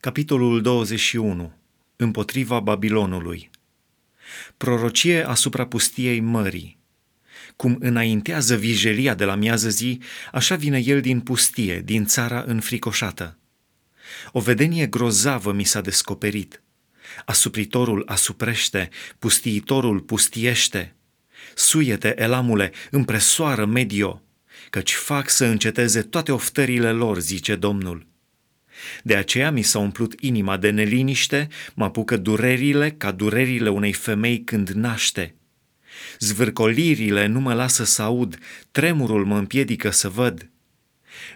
Capitolul 21. Împotriva Babilonului. Prorocie asupra pustiei mării. Cum înaintează vijelia de la miază zi, așa vine el din pustie, din țara înfricoșată. O vedenie grozavă mi s-a descoperit. Asupritorul asuprește, pustiitorul pustiește. Suiete, elamule, împresoară medio, căci fac să înceteze toate oftările lor, zice Domnul. De aceea mi s-a umplut inima de neliniște, mă apucă durerile ca durerile unei femei când naște. Zvârcolirile nu mă lasă să aud, tremurul mă împiedică să văd.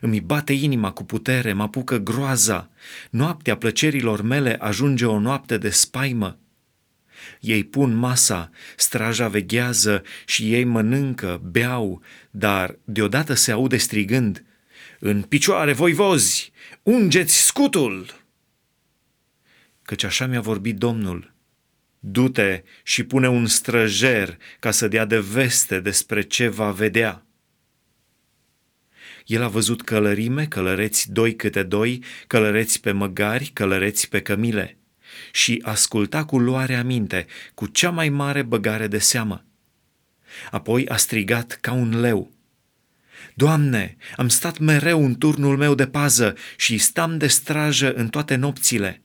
Îmi bate inima cu putere, mă apucă groaza, noaptea plăcerilor mele ajunge o noapte de spaimă. Ei pun masa, straja veghează și ei mănâncă, beau, dar deodată se aude strigând – în picioare, voivozi, ungeți scutul! Căci așa mi-a vorbit Domnul. Du-te și pune un străjer ca să dea de veste despre ce va vedea. El a văzut călărime, călăreți doi câte doi, călăreți pe măgari, călăreți pe cămile și asculta cu luare aminte, cu cea mai mare băgare de seamă. Apoi a strigat ca un leu. Doamne, am stat mereu în turnul meu de pază și stam de strajă în toate nopțile.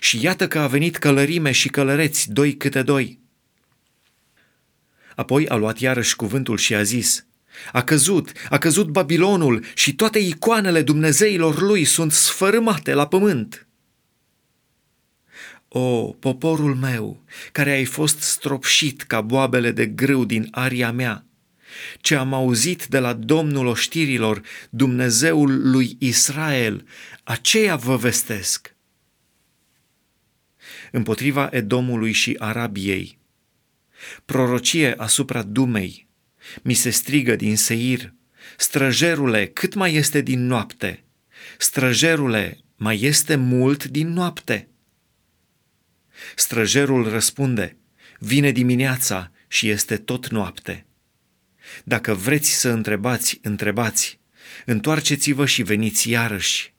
Și iată că a venit călărime și călăreți, doi câte doi. Apoi a luat iarăși cuvântul și a zis, A căzut, a căzut Babilonul și toate icoanele Dumnezeilor lui sunt sfărâmate la pământ. O, poporul meu, care ai fost stropșit ca boabele de grâu din aria mea, ce am auzit de la Domnul oștirilor, Dumnezeul lui Israel, aceea vă vestesc. Împotriva Edomului și Arabiei, prorocie asupra Dumei, mi se strigă din Seir, străjerule, cât mai este din noapte? Străjerule, mai este mult din noapte? Străjerul răspunde, vine dimineața și este tot noapte. Dacă vreți să întrebați, întrebați. Întoarceți-vă și veniți iarăși.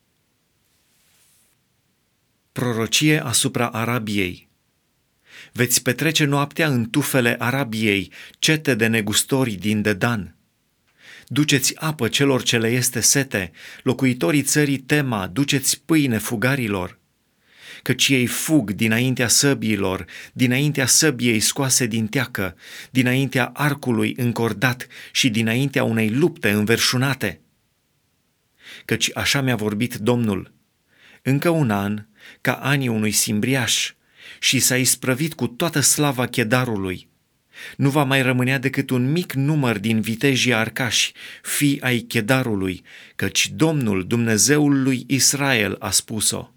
Prorocie asupra Arabiei. Veți petrece noaptea în tufele Arabiei, cete de negustori din Dedan. Duceți apă celor ce le este sete, locuitorii țării Tema, duceți pâine fugarilor căci ei fug dinaintea săbiilor, dinaintea săbiei scoase din teacă, dinaintea arcului încordat și dinaintea unei lupte înverșunate. Căci așa mi-a vorbit Domnul, încă un an, ca anii unui simbriaș, și s-a isprăvit cu toată slava chedarului. Nu va mai rămânea decât un mic număr din vitejii arcași, fii ai chedarului, căci Domnul, Dumnezeul lui Israel, a spus-o.